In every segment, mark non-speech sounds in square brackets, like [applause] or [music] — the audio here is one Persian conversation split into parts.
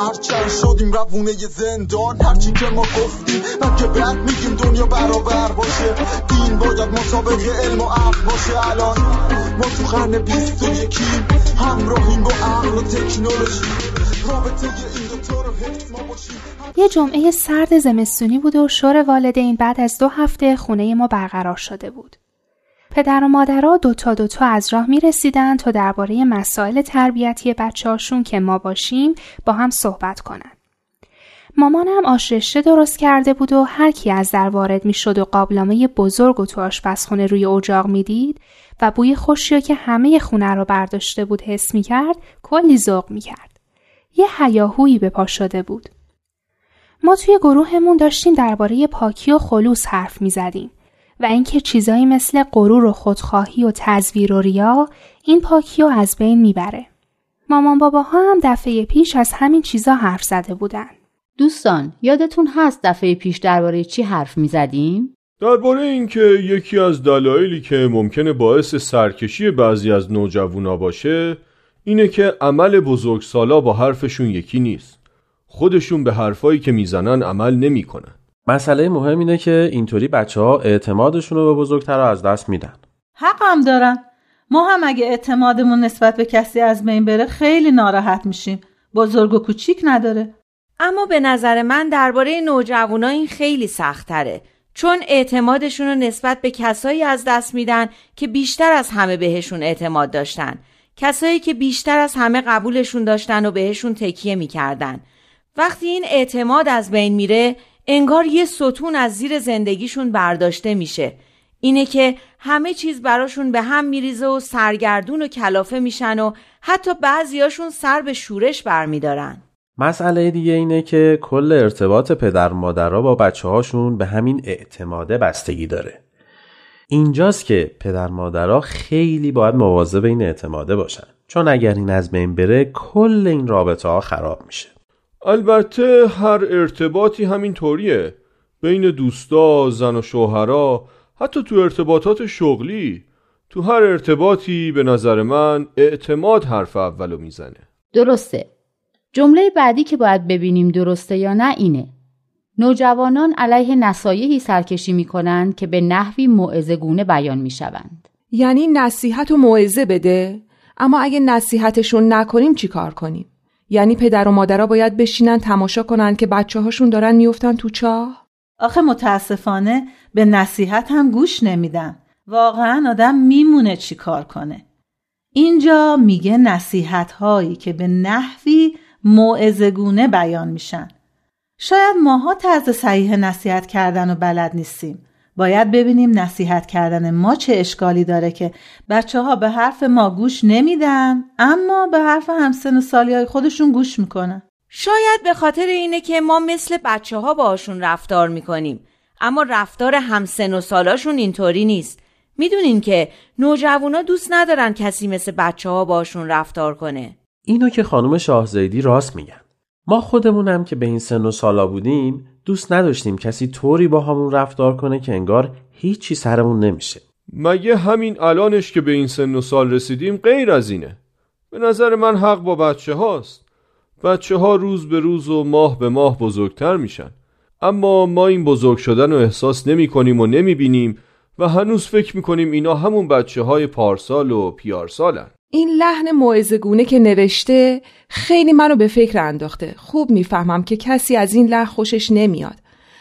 هرچند شدیم روونه زندان هرچی که ما گفتیم من که بعد میگیم دنیا برابر باشه. دین باید مطابق علم و عقل باشه. الان ما تو قرن بیست و یکیم همراهیم با عقل و تکنولوژی. رابطه این دوتا رو حفظ ما باشیم. یه جمعه سرد زمستونی بود و شور والدین بعد از دو هفته خونه ما برقرار شده بود. پدر و مادرها دوتا دوتا از راه می رسیدن تا درباره مسائل تربیتی بچه هاشون که ما باشیم با هم صحبت کنن. مامانم آشرشته درست کرده بود و هر کی از در وارد می شد و قابلمه بزرگ و تو آشپزخونه روی اجاق می‌دید و بوی خوشی که همه خونه رو برداشته بود حس می کرد کلی ذوق می کرد. یه هیاهویی به پا شده بود. ما توی گروهمون داشتیم درباره پاکی و خلوص حرف می زدیم. و اینکه چیزایی مثل غرور و خودخواهی و تزویر و ریا این پاکی رو از بین می‌بره. مامان باباها هم دفعه پیش از همین چیزا حرف زده بودن. دوستان یادتون هست دفعه پیش درباره چی حرف می‌زدیم؟ درباره اینکه یکی از دلایلی که ممکنه باعث سرکشی بعضی از نوجوانا باشه اینه که عمل بزرگسالا با حرفشون یکی نیست. خودشون به حرفایی که می‌زنن عمل نمی‌کنن. مسئله مهم اینه که اینطوری بچه ها اعتمادشون رو به بزرگتر از دست میدن. حقم دارن. ما هم اگه اعتمادمون نسبت به کسی از بین بره خیلی ناراحت میشیم. بزرگ و کوچیک نداره. اما به نظر من درباره نوجوانا این خیلی سختره چون اعتمادشون رو نسبت به کسایی از دست میدن که بیشتر از همه بهشون اعتماد داشتن. کسایی که بیشتر از همه قبولشون داشتن و بهشون تکیه می‌کردن. وقتی این اعتماد از بین میره انگار یه ستون از زیر زندگیشون برداشته میشه. اینه که همه چیز براشون به هم میریزه و سرگردون و کلافه میشن و حتی بعضیاشون سر به شورش برمیدارن. مسئله دیگه اینه که کل ارتباط پدر مادرها با بچه هاشون به همین اعتماده بستگی داره. اینجاست که پدر مادرها خیلی باید مواظب این اعتماده باشن. چون اگر این از بین بره کل این رابطه ها خراب میشه. البته هر ارتباطی همین طوریه. بین دوستا، زن و شوهرا حتی تو ارتباطات شغلی. تو هر ارتباطی به نظر من اعتماد حرف اولو می‌زنه. درسته. جمله بعدی که باید ببینیم درسته یا نه اینه. نوجوانان علیه نصایحی سرکشی می‌کنند که به نحوی معزگونه بیان می‌شوند. یعنی نصیحت و موعظه بده اما اگه نصیحتشون نکنیم چیکار کنیم؟ یعنی پدر و مادرها باید بشینن تماشا کنن که بچه هاشون دارن میفتن تو چاه؟ آخه متاسفانه به نصیحت هم گوش نمیدن. واقعا آدم میمونه چی کار کنه. اینجا میگه نصیحت هایی که به نحوی موعظگونه بیان میشن. شاید ماها طرز صحیح نصیحت کردن و بلد نیستیم. باید ببینیم نصیحت کردن ما چه اشکالی داره که بچه ها به حرف ما گوش نمیدن اما به حرف همسن و سالی های خودشون گوش می‌کنن. شاید به خاطر اینه که ما مثل بچه ها باشون رفتار می‌کنیم اما رفتار همسن و سالاشون اینطوری نیست. می‌دونین که نوجوانا دوست ندارن کسی مثل بچه ها باشون رفتار کنه. اینو که خانم شاهزیدی راست میگن. ما خودمونم که به این سن و سالا بودیم دوست نداشتیم کسی طوری با همون رفتار کنه که انگار هیچی سرمون نمیشه. مگه همین الانش که به این سن و سال رسیدیم غیر از اینه؟ به نظر من حق با بچه هاست. بچه ها روز به روز و ماه به ماه بزرگتر میشن. اما ما این بزرگ شدن رو احساس نمی کنیم و نمی بینیم و هنوز فکر می کنیم اینا همون بچه های پارسال و پیارسالن. این لحن موعظه‌گونه که نوشته خیلی منو به فکر انداخته. خوب می‌فهمم که کسی از این لحن خوشش نمیاد.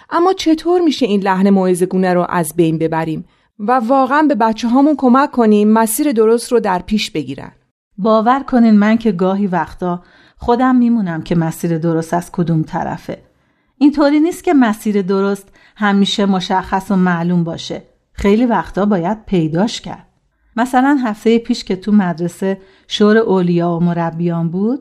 اما چطور میشه این لحن موعظه‌گونه رو از بین ببریم و واقعا به بچه هامون کمک کنیم مسیر درست رو در پیش بگیرن؟ باور کنین من که گاهی وقتا خودم میمونم که مسیر درست از کدوم طرفه. اینطوری نیست که مسیر درست همیشه مشخص و معلوم باشه. خیلی وقتا باید پیداش کرد. مثلا هفته پیش که تو مدرسه شور اولیا و مربیان بود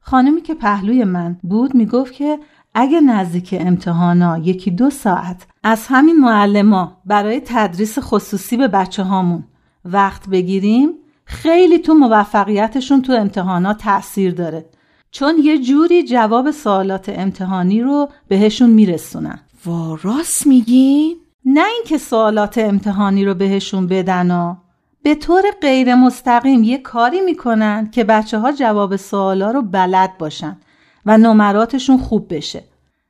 خانمی که پهلوی من بود می‌گفت که اگه نزدیک امتحانا یکی دو ساعت از همین معلما برای تدریس خصوصی به بچه هامون وقت بگیریم خیلی تو موفقیتشون تو امتحانات تأثیر داره چون یه جوری جواب سوالات امتحانی رو بهشون میرسونن وا راست میگین؟ نه اینکه سوالات امتحانی رو بهشون بدن به طور غیر مستقیم یه کاری می‌کنن که بچه ها جواب سوالا رو بلد باشن و نمراتشون خوب بشه.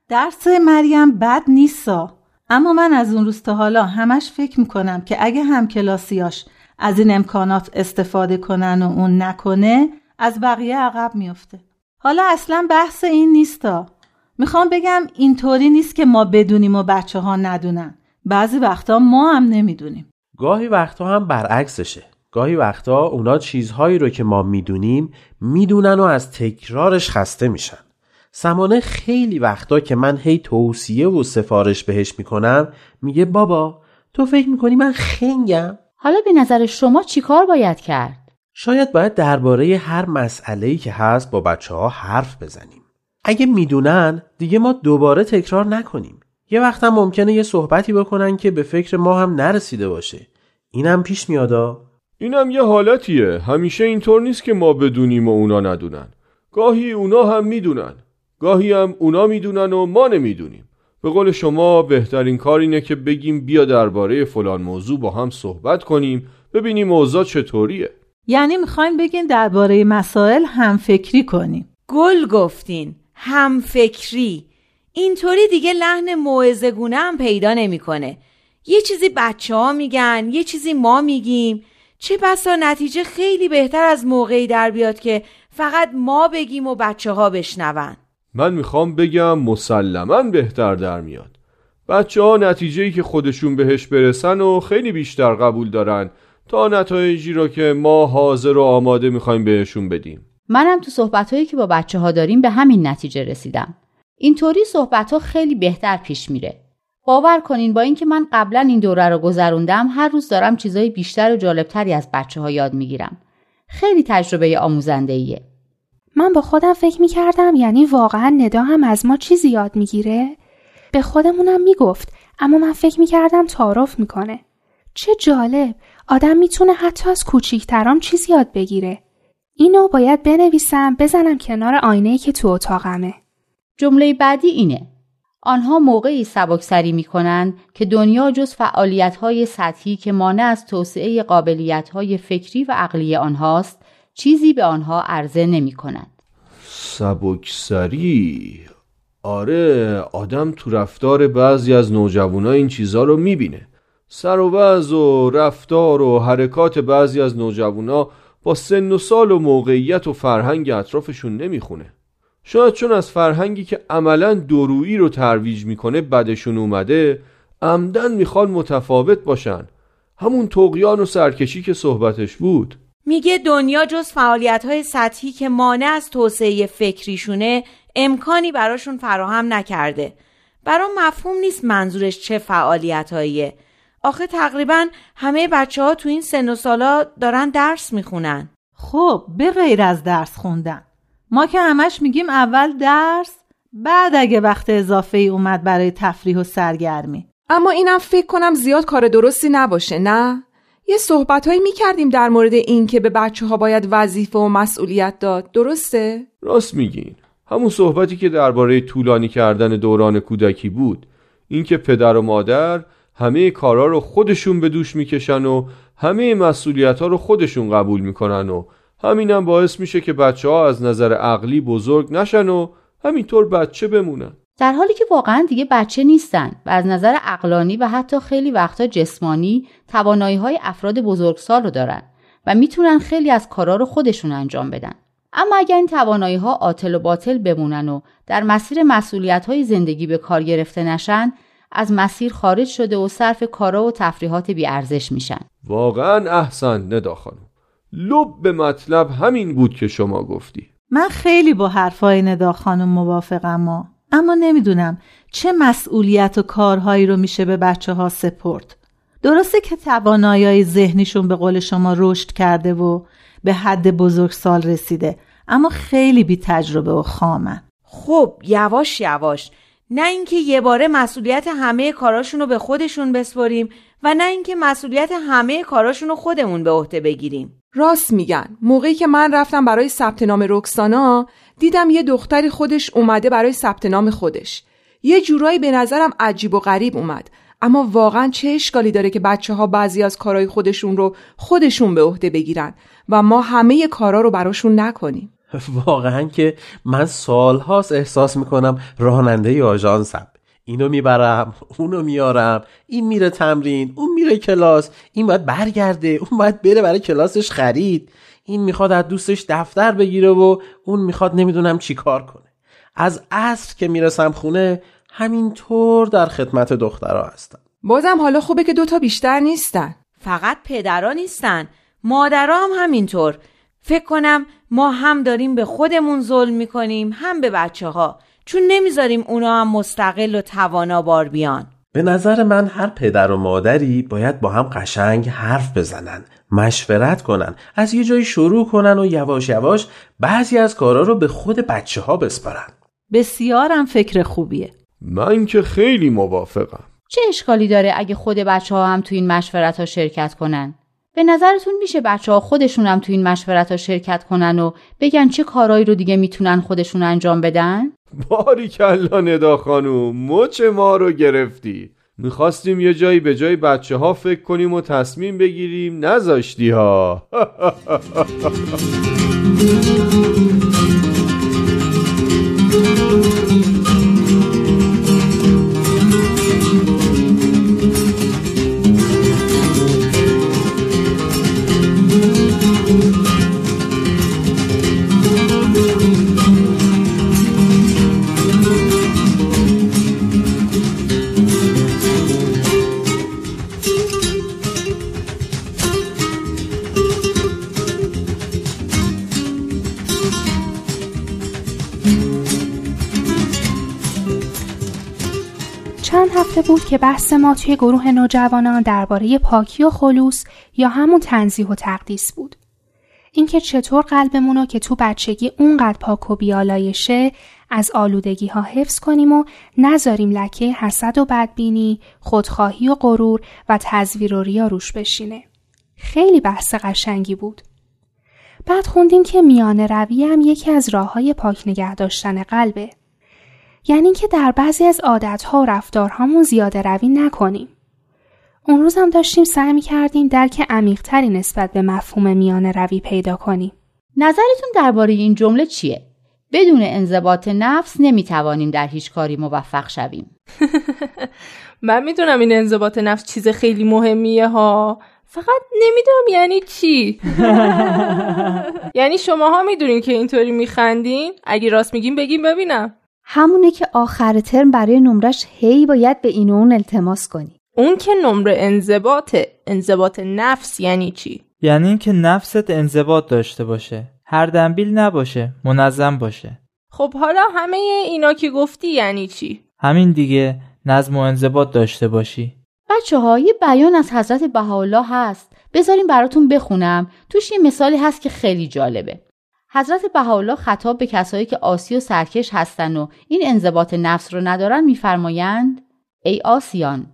درس مریم بد نیستا اما من از اون روز تا حالا همش فکر می‌کنم که اگه هم کلاسیاش از این امکانات استفاده کنن و اون نکنه از بقیه عقب میفته حالا اصلا بحث این نیستا. می‌خوام بگم اینطوری نیست که ما بدونیم و بچه ها ندونن. بعضی وقتا ما هم نمی‌دونیم. گاهی وقتا هم برعکسشه. گاهی وقتا اونا چیزهایی رو که ما می‌دونیم می‌دونن و از تکرارش خسته میشن. سمانه خیلی وقتا که من هی توصیه و سفارش بهش می‌کنم میگه بابا تو فکر می‌کنی من خنگم؟ حالا به نظر شما چیکار باید کرد؟ شاید باید درباره هر مسئله‌ای که هست با بچه ها حرف بزنیم. اگه می‌دونن دیگه ما دوباره تکرار نکنیم. یه وقت هم ممکنه یه صحبتی بکنن که به فکر ما هم نرسیده باشه. اینم پیش میادا اینم یه حالتیه. همیشه اینطور نیست که ما بدونیم و اونا ندونن. گاهی اونا هم می‌دونن. گاهی هم اونا می‌دونن و ما نمی‌دونیم. به قول شما بهترین کار اینه که بگیم بیا درباره فلان موضوع با هم صحبت کنیم ببینیم اوضاع چطوریه. یعنی می‌خواین بگین درباره مسائل هم فکری کنیم. گل گفتین هم فکری اینطوری دیگه لحن موعظه گونه هم پیدا نمی‌کنه. یه چیزی بچه ها میگن یه چیزی ما میگیم. چه بسا نتیجه خیلی بهتر از موقعی در بیاد که فقط ما بگیم و بچه ها بشنون. من می‌خوام بگم مسلما بهتر در میاد. بچه ها نتیجه که خودشون بهش برسن و خیلی بیشتر قبول دارن تا نتایجی را که ما حاضر و آماده می‌خوایم بهشون بدیم. منم تو صحبت که با بچه ها داریم به همین نتیجه رسیدم. اینطوری صحبت ها خیلی بهتر پیش میره. باور کنین با اینکه من قبلا این دوره رو گذروندم هر روز دارم چیزای بیشتر و جالبتری از بچه ها یاد می‌گیرم. خیلی تجربه آموزنده ایه. من با خودم فکر می‌کردم یعنی واقعا ندا هم از ما چیزی یاد می‌گیره؟ به خودمونم می‌گفت اما من فکر می‌کردم تعارف می‌کنه. چه جالب! آدم می‌تونه حتی از کوچیکترام چیزی یاد بگیره. اینو باید بنویسم بزنم کنار آینه که تو اتاقمه. جمله بعدی اینه. آنها موقعی سبکسری می کنند که دنیا جز فعالیت های سطحی که مانع از توسعه قابلیت های فکری و عقلی آنهاست چیزی به آنها عرضه نمی کند. سبکسری؟ آره آدم تو رفتار بعضی از نوجوانا این چیزا رو می‌بینه. سر و وز و رفتار و حرکات بعضی از نوجوانا با سن و سال و موقعیت و فرهنگ اطرافشون نمی‌خونه. شاید چون از فرهنگی که عملا درویی رو ترویج می‌کنه بدشون اومده عمدن می‌خوان متفاوت باشن. همون تقیان و سرکشی که صحبتش بود. میگه دنیا جز فعالیت های سطحی که مانع از توسعه فکریشونه امکانی براشون فراهم نکرده. برام مفهوم نیست منظورش چه فعالیت هاییه آخه تقریبا همه بچه ها تو این سن و سالا دارن درس می‌خونن. خب به غیر از درس خوندن. ما که همش میگیم اول درس بعد اگه وقت اضافه ای اومد برای تفریح و سرگرمی اما اینم فکر کنم زیاد کار درستی نباشه نه؟ یه صحبت هایی می کردیم در مورد این که به بچه ها باید وظیفه و مسئولیت داد درسته؟ راست میگین همون صحبتی که درباره طولانی کردن دوران کودکی بود اینکه پدر و مادر همه کارا رو خودشون به دوش می‌کشن و همه مسئولیت ها رو خودشون قبول می‌کنن و همینم باعث میشه که بچه ها از نظر عقلی بزرگ نشن و همینطور بچه بمونن در حالی که واقعا دیگه بچه نیستن و از نظر عقلانی و حتی خیلی وقتا جسمانی توانایی های افراد بزرگسال رو دارن و می‌تونن خیلی از کارا رو خودشون انجام بدن. اما اگر این توانایی ها عاطل و باطل بمونن و در مسیر مسئولیت های زندگی به کار گرفته نشن از مسیر خارج شده و صرف کارا و تفریحات ارزش میشن. واقعا احسن ندا خانم. لب به مطلب همین بود که شما گفتی. من خیلی با حرفای ندا خانم موافقم اما نمی‌دونم چه مسئولیت و کارهایی رو میشه به بچه ها سپرد. درسته که توانایی ذهنیشون به قول شما رشد کرده و به حد بزرگسال رسیده اما خیلی بی تجربه و خامن. خب یواش یواش. نه اینکه یه باره مسئولیت همه کاراشون رو به خودشون بسپریم و نه اینکه مسئولیت همه کاراشون رو خودمون به عهده بگیریم. راست میگن. موقعی که من رفتم برای ثبت نام رکسانا دیدم یه دختری خودش اومده برای ثبت نام خودش. یه جورایی به نظرم عجیب و غریب اومد. اما واقعا چه اشکالی داره که بچه ها بعضی از کارهای خودشون رو خودشون به عهده بگیرن و ما همه کارا رو براشون نکنیم؟ [laughs] واقعا که من سالهاست احساس می‌کنم راننده آژانسم. اینو می‌برم اونو میارم این میره تمرین اون میره کلاس این باید برگرده اون باید بره برای کلاسش خرید. این می‌خواد از دوستش دفتر بگیره و اون می‌خواد نمی‌دونم چی کار کنه. از عصر که می‌رسم خونه همینطور در خدمت دخترها هستم. بازم حالا خوبه که دوتا بیشتر نیستن. فقط پدرها نیستن. مادرها هم همینطور. فکر کنم ما هم داریم به خودمون ظلم می‌کنیم هم به بچه ها چون نمی‌ذاریم اونا هم مستقل و توانا بار بیان به نظر من هر پدر و مادری باید با هم قشنگ حرف بزنن مشورت کنن از یه جایی شروع کنن و یواش یواش بعضی از کارا رو به خود بچه ها بسپارن بسیارم فکر خوبیه من که خیلی موافقم چه اشکالی داره اگه خود بچه ها هم تو این مشورت ها شرکت کنن؟ به نظرتون میشه بچه ها خودشون هم تو این مشورت ها شرکت کنن و بگن چه کارایی رو دیگه می‌تونن خودشون انجام بدن؟ باری کلا ندا خانوم مچ ما رو گرفتی. می‌خواستیم یه جایی به جای بچه ها فکر کنیم و تصمیم بگیریم نذاشتی ها [laughs] هفته بود که بحث ما توی گروه نوجوانان درباره پاکی و خلوص یا همون تنظیح و تقدیس بود. اینکه چطور قلبمون رو که تو بچگی اونقدر پاک و بیالایشه از آلودگی ها حفظ کنیم و نذاریم لکه حسد و بدبینی، خودخواهی و غرور و تزویر و ریا روش بشینه. خیلی بحث قشنگی بود. بعد خوندیم که میانه روی هم یکی از راه های پاک نگه داشتن قلبه. یعنی اینکه در بعضی از عادتها و رفتارهامون زیاده روی نکنیم. اون روز هم داشتیم سعی می کردیم درک عمیقتری نسبت به مفهوم میانه روی پیدا کنیم. نظرتون درباره این جمله چیه؟ بدون انضباط نفس نمی‌توانیم در هیچ کاری موفق شویم. [laughs] من می‌دونم این انضباط نفس چیز خیلی مهمیه ها فقط نمی‌دونم یعنی چی [laughs] یعنی شماها می‌دونین که اینطوری میخندین اگه راست میگیم بگیم ببینم همونه که آخر ترم برای نمرش هی باید به این و اون التماس کنی. اون که نمره انضباطه انضباط نفس یعنی چی؟ یعنی اینکه نفست انضباط داشته باشه. هر دنبیل نباشه منظم باشه. خب حالا همه اینا که گفتی یعنی چی؟ همین دیگه نظم و انضباط داشته باشی. بچه ها یه بیان از حضرت بهاءالله هست. بذاریم براتون بخونم. توش یه مثالی هست که خیلی جالبه. حضرت بهاءالله خطاب به کسایی که آسی و سرکش هستن و این انضباط نفس رو ندارن میفرمایند ای آسیان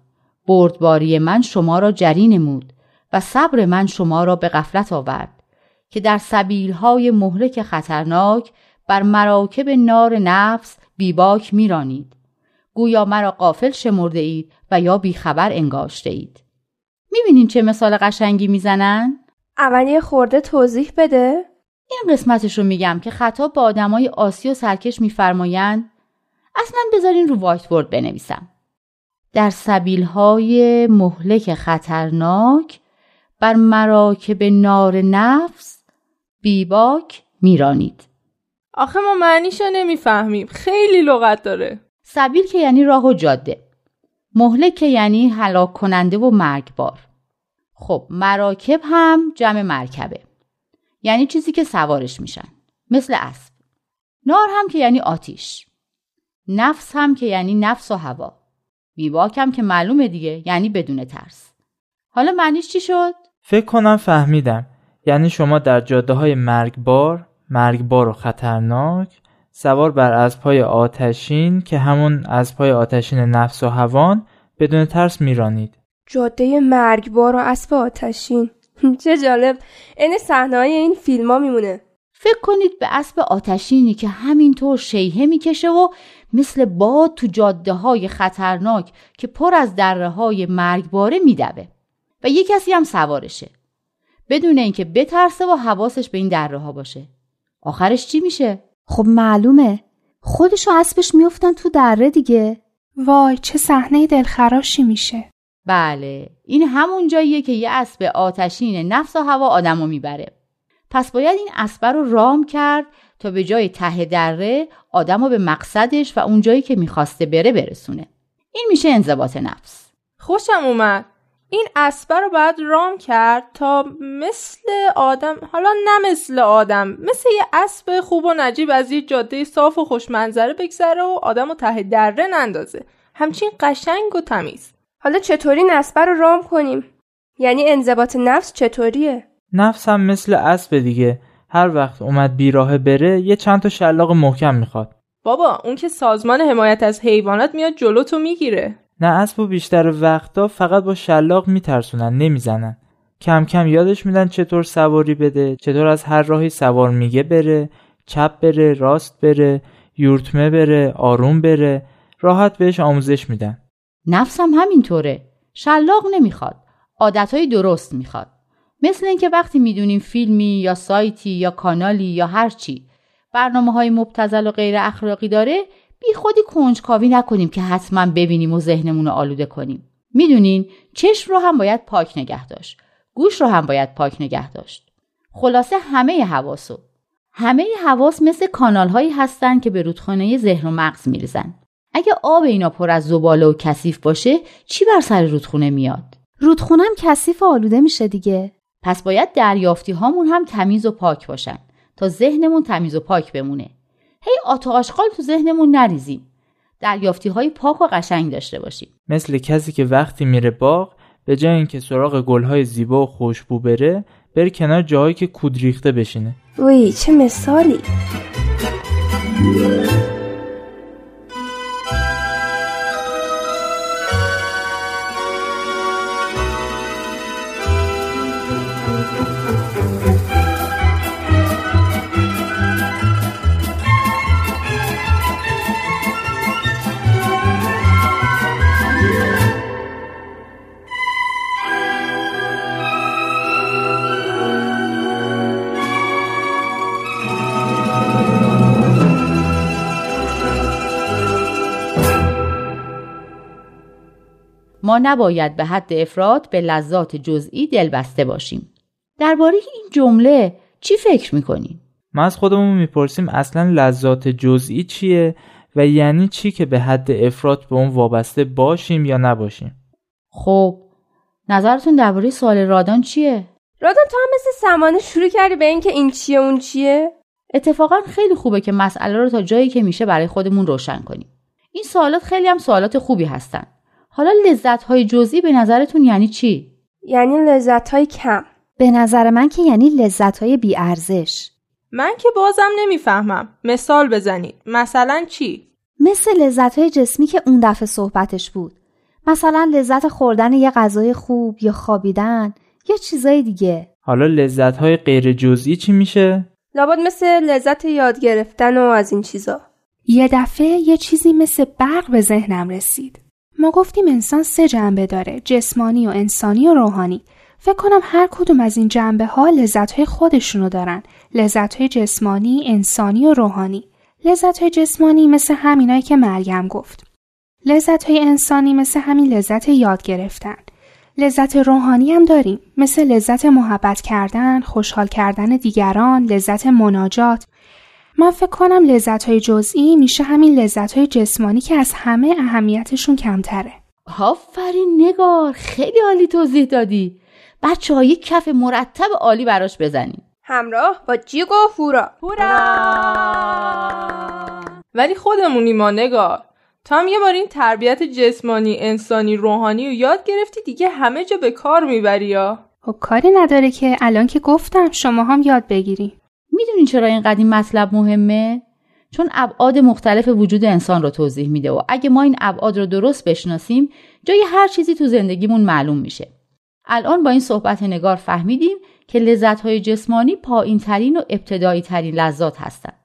بردباری من شما را جری نمود و صبر من شما را به غفلت آورد که در سبیلهای مهلک خطرناک بر مراکب نار نفس بیباک میرانید. گویا مرا قافل شمرده اید و یا بیخبر انگاشته اید می‌بینین چه مثال قشنگی می‌زنن؟ اولی خورده توضیح بده. این قسمتش رو میگم که خطاب با آدمای آسی و سرکش میفرمایند اصلا بذارین رو وایت بورد بنویسم. در سبیلهای مهلک خطرناک بر مراکب نار نفس بیباک میرانید. آخه ما معنیشو نمی‌فهمیم. خیلی لغت داره. سبیل که یعنی راه و جاده. مهلک که یعنی هلاک کننده و مرگبار. خب مراکب هم جمع مرکبه. یعنی چیزی که سوارش میشن. مثل اسب. نار هم که یعنی آتیش. نفس هم که یعنی نفس و هوا. بیباک هم که معلومه دیگه یعنی بدون ترس. حالا معنیش چی شد؟ فکر کنم فهمیدم. یعنی شما در جاده های مرگبار مرگبار و خطرناک سوار بر اسبهای آتشین که همون اسبهای آتشین نفس و هوان بدون ترس میرانید. جاده مرگبار و اسب آتشین. [laughs] چه جالب. این صحنه این فیلم ها میمونه. فکر کنید به اسب آتشینی که همینطور شیهه می‌کشه و مثل باد تو جاده های خطرناک که پر از دره های مرگباره میدوه. و یه کسی هم سوارشه. بدون اینکه بترسه و حواسش به این دره ها باشه. آخرش چی میشه؟ خب معلومه. خودش و اسبش میفتن تو دره دیگه. وای چه صحنه دلخراشی میشه. بله این همون جاییه که یه اسب آتشین نفس و هوا آدمو می‌بره. پس باید این اسب رو رام کرد تا به جای ته دره آدم رو به مقصدش و اون جایی که می‌خواسته بره برسونه. این میشه انضباط نفس. خوشم اومد. این اسبه رو باید رام کرد تا مثل آدم حالا نه مثل آدم مثل یه اسب خوب و نجیب از یه جاده صاف و خوشمنظره بگذره و آدم رو ته دره نندازه. همچین قشنگ و تمیز. حالا چطوری نسبه رو رام کنیم؟ یعنی انضباط نفس چطوریه؟ نفس هم مثل اسب دیگه. هر وقت اومد بیراه بره یه چند تا شلاق محکم می‌خواد. بابا اون که سازمان حمایت از حیوانات میاد جلو تو می‌گیره. نه اسب و بیشتر وقتا فقط با شلاق میترسونن نمی‌زنن. کم کم یادش میدن چطور سواری بده چطور از هر راهی سوار میگه بره چپ بره راست بره یورتمه بره آروم بره. راحت بهش آموزش میدن. نفسم همینطوره. شلاق نمی‌خواد. عادتهای درست می‌خواد. مثل اینکه وقتی می‌دونیم فیلمی یا سایتی یا کانالی یا هر چی برنامه های مبتزل و غیر اخلاقی داره بی خودی کنجکاوی نکنیم که حتما ببینیم و ذهنمون رو آلوده کنیم. می‌دونین چشم رو هم باید پاک نگه داشت. گوش رو هم باید پاک نگه داشت. خلاصه همه حواسو. همه حواس مثل کانال هایی هستن که به رودخانه ذهن و مغز میریزن. اگه آب اینا پر از زباله و کثیف باشه چی بر سر رودخونه میاد؟ رودخونم کثیف و آلوده میشه دیگه. پس باید دریافتی هامون هم تمیز و پاک باشن تا ذهنمون تمیز و پاک بمونه. هی آت آشغال تو ذهنمون نریزیم. دریافتی های پاک و قشنگ داشته باشیم. مثل کسی که وقتی میره باغ به جای اینکه سراغ گلهای زیبا و خوشبو بره بره کنار جاهایی که کود ریخته بشینه. وی چه مثالی. ما نباید به حد افراد به لذات جزئی دلبسته باشیم. درباره این جمله چی فکر می‌کنیم؟ ما از خودمون می‌پرسیم اصلا لذات جزئی چیه و یعنی چی که به حد افراد به اون وابسته باشیم یا نباشیم؟ خب نظرتون درباره سوال رادان چیه؟ رادان تو هم مثل سمانه شروع کردی به اینکه این چیه اون چیه؟ اتفاقا خیلی خوبه که مسئله رو تا جایی که میشه برای خودمون روشن کنیم. این سوالات خیلی هم سوالات خوبی هستن. حالا لذت های جزئی به نظرتون یعنی چی؟ یعنی لذت های کم. به نظر من که یعنی لذت های بیارزش. من که بازم نمی‌فهمم. مثال بزنید. مثلا چی؟ مثل لذت های جسمی که اون دفعه صحبتش بود. مثلا لذت خوردن یه غذای خوب یا خوابیدن یا چیزای دیگه. حالا لذت های غیر جزئی چی میشه؟ لابد مثل لذت یاد گرفتن و از این چیزا. یه دفعه یه چیزی مثل برق به ذهنم رسید. ما گفتیم انسان سه جنبه داره جسمانی و انسانی و روحانی. فکر کنم هر کدوم از این جنبه ها لذت های خودشونو دارن. لذت های جسمانی، انسانی و روحانی. لذت های جسمانی مثل همینایی که مریم گفت. لذت های انسانی مثل همین لذت یاد گرفتن. لذت روحانی هم داریم. مثل لذت محبت کردن، خوشحال کردن دیگران، لذت مناجات. من فکر کنم لذت های جزئی میشه همین لذت های جسمانی که از همه اهمیتشون کمتره. آفرین نگار خیلی عالی توضیح دادی. بچه ها یک کف مرتب عالی براش بزنیم. همراه با جیگ و هورا. ولی خودمونی ما نگار. تا هم یه بار این تربیت جسمانی، انسانی، روحانی و یاد گرفتی دیگه همه جا به کار می‌بری یا؟ خب کاری نداره که الان که گفتم شما هم یاد بگیری. می‌دونین چرا این قدیم مطلب مهمه؟ چون ابعاد مختلف وجود انسان رو توضیح میده و اگه ما این ابعاد رو درست بشناسیم جای هر چیزی تو زندگیمون معلوم میشه الان با این صحبت نگار فهمیدیم که لذتهای جسمانی پایین ترین و ابتدایی ترین لذات هستند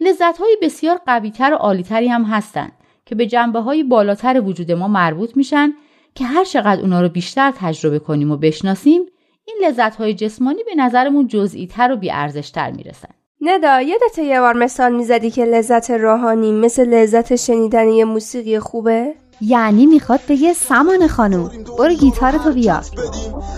لذتهای بسیار قویتر و عالیتری هم هستند که به جنبه های بالاتر وجود ما مربوط میشن که هر چقدر اونا رو بیشتر تجربه کنیم و بشناسیم این لذت های جسمانی به نظرمون جزئی تر و بیارزشتر می‌رسن ندا یادت یه بار مثال می‌زدی که لذت روحانی مثل لذت شنیدن یه موسیقی خوبه؟ یعنی می‌خواد بگه سمان خانوم برو گیتار تو بیار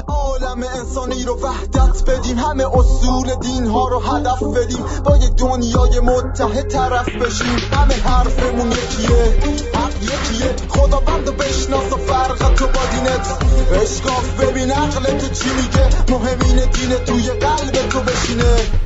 عالم انسانی رو وحدت بدیم. همه اصول دین ها رو هدف بدیم. با یه دنیای متحد طرف بشیم. همه حرفمون یکیه. حق یکیه. خدا بند بشناس و فرق تو با دینت. اشکاف ببین عقل تو چی میگه؟ مهمین دین توی قلب تو بشینه.